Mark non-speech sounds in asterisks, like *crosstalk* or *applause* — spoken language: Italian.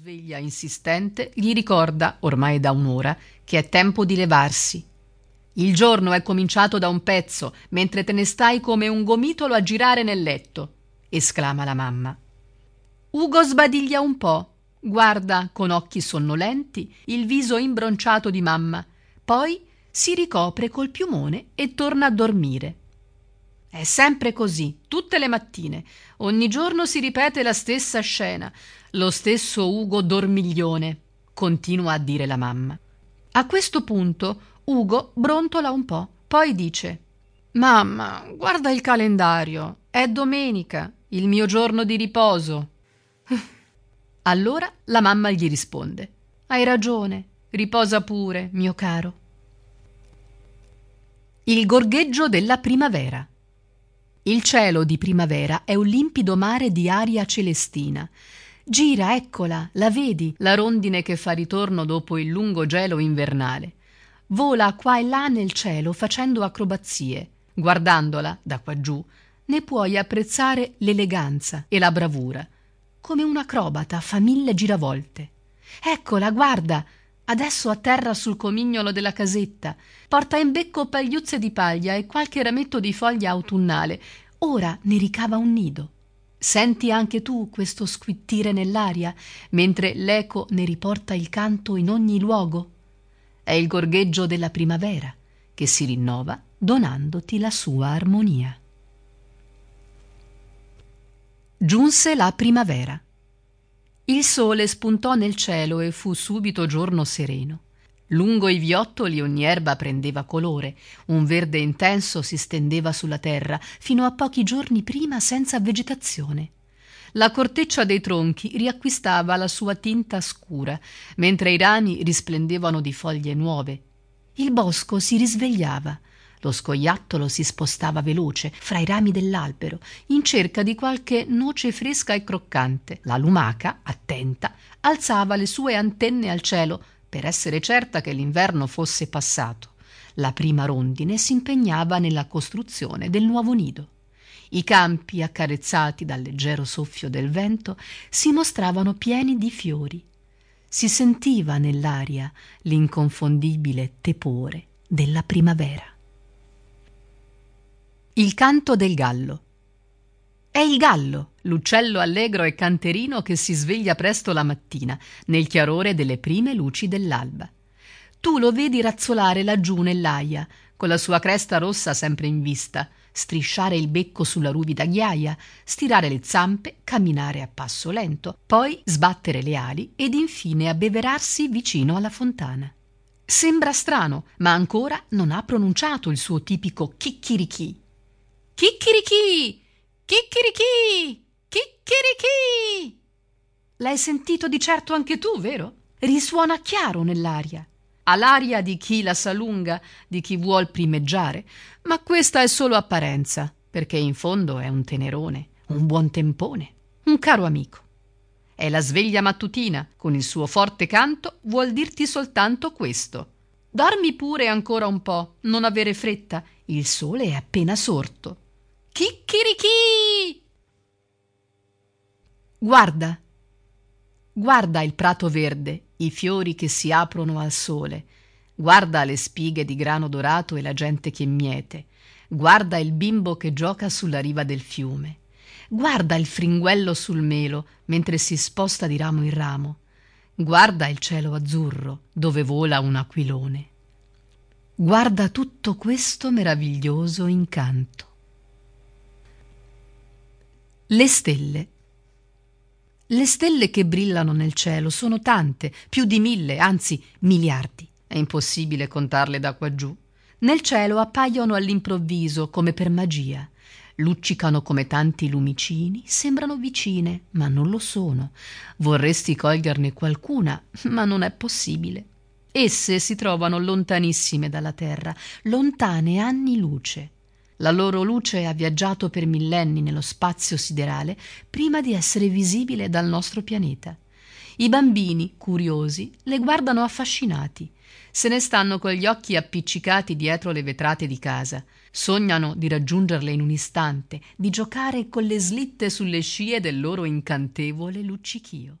sveglia insistente gli ricorda, ormai da un'ora, che è tempo di levarsi. Il giorno è cominciato da un pezzo, mentre te ne stai come un gomitolo a girare nel letto, esclama la mamma. Ugo sbadiglia un po', guarda con occhi sonnolenti il viso imbronciato di mamma, poi si ricopre col piumone e torna a dormire. È sempre così, tutte le mattine. Ogni giorno si ripete la stessa scena. Lo stesso Ugo dormiglione, continua a dire la mamma. A questo punto Ugo brontola un po', poi dice Mamma, guarda il calendario. È domenica, il mio giorno di riposo. *laughs* Allora la mamma gli risponde Hai ragione, riposa pure, mio caro. Il gorgheggio della primavera. Il cielo di primavera è un limpido mare di aria celestina. Gira, eccola, la vedi, la rondine che fa ritorno dopo il lungo gelo invernale. Vola qua e là nel cielo facendo acrobazie. Guardandola da quaggiù, ne puoi apprezzare l'eleganza e la bravura. Come un acrobata fa mille giravolte. Eccola, guarda, adesso atterra sul comignolo della casetta, porta in becco pagliuzze di paglia e qualche rametto di foglia autunnale. Ora ne ricava un nido. Senti anche tu questo squittire nell'aria, mentre l'eco ne riporta il canto in ogni luogo? È il gorgheggio della primavera che si rinnova donandoti la sua armonia. Giunse la primavera. Il sole spuntò nel cielo e fu subito giorno sereno. Lungo i viottoli ogni erba prendeva colore, un verde intenso si stendeva sulla terra, fino a pochi giorni prima senza vegetazione. La corteccia dei tronchi riacquistava la sua tinta scura, mentre i rami risplendevano di foglie nuove. Il bosco si risvegliava, lo scoiattolo si spostava veloce fra i rami dell'albero in cerca di qualche noce fresca e croccante. La lumaca, attenta, alzava le sue antenne al cielo per essere certa che l'inverno fosse passato. La prima rondine si impegnava nella costruzione del nuovo nido. I campi, accarezzati dal leggero soffio del vento, si mostravano pieni di fiori. Si sentiva nell'aria l'inconfondibile tepore della primavera. Il canto del gallo. È il gallo, l'uccello allegro e canterino che si sveglia presto la mattina, nel chiarore delle prime luci dell'alba. Tu lo vedi razzolare laggiù nell'aia, con la sua cresta rossa sempre in vista, strisciare il becco sulla ruvida ghiaia, stirare le zampe, camminare a passo lento, poi sbattere le ali ed infine abbeverarsi vicino alla fontana. Sembra strano, ma ancora non ha pronunciato il suo tipico chicchirichì. Chicchirichì! Chicchirichì! Chicchirichì! L'hai sentito di certo anche tu, vero? Risuona chiaro nell'aria. Ha l'aria di chi la sa lunga, di chi vuol primeggiare, ma questa è solo apparenza, perché in fondo è un tenerone, un buon tempone, un caro amico. È la sveglia mattutina, con il suo forte canto vuol dirti soltanto questo. Dormi pure ancora un po', non avere fretta, il sole è appena sorto. Chicchirichì! Guarda, guarda il prato verde, i fiori che si aprono al sole, guarda le spighe di grano dorato e la gente che miete, guarda il bimbo che gioca sulla riva del fiume, guarda il fringuello sul melo mentre si sposta di ramo in ramo, guarda il cielo azzurro dove vola un aquilone. Guarda tutto questo meraviglioso incanto. Le stelle. Le stelle che brillano nel cielo sono tante, più di mille, anzi miliardi. È impossibile contarle da quaggiù. Nel cielo appaiono all'improvviso come per magia. Luccicano come tanti lumicini, sembrano vicine, ma non lo sono. Vorresti coglierne qualcuna, ma non è possibile. Esse si trovano lontanissime dalla terra, lontane anni luce. La loro luce ha viaggiato per millenni nello spazio siderale prima di essere visibile dal nostro pianeta. I bambini, curiosi, le guardano affascinati. Se ne stanno con gli occhi appiccicati dietro le vetrate di casa. Sognano di raggiungerle in un istante, di giocare con le slitte sulle scie del loro incantevole luccichio.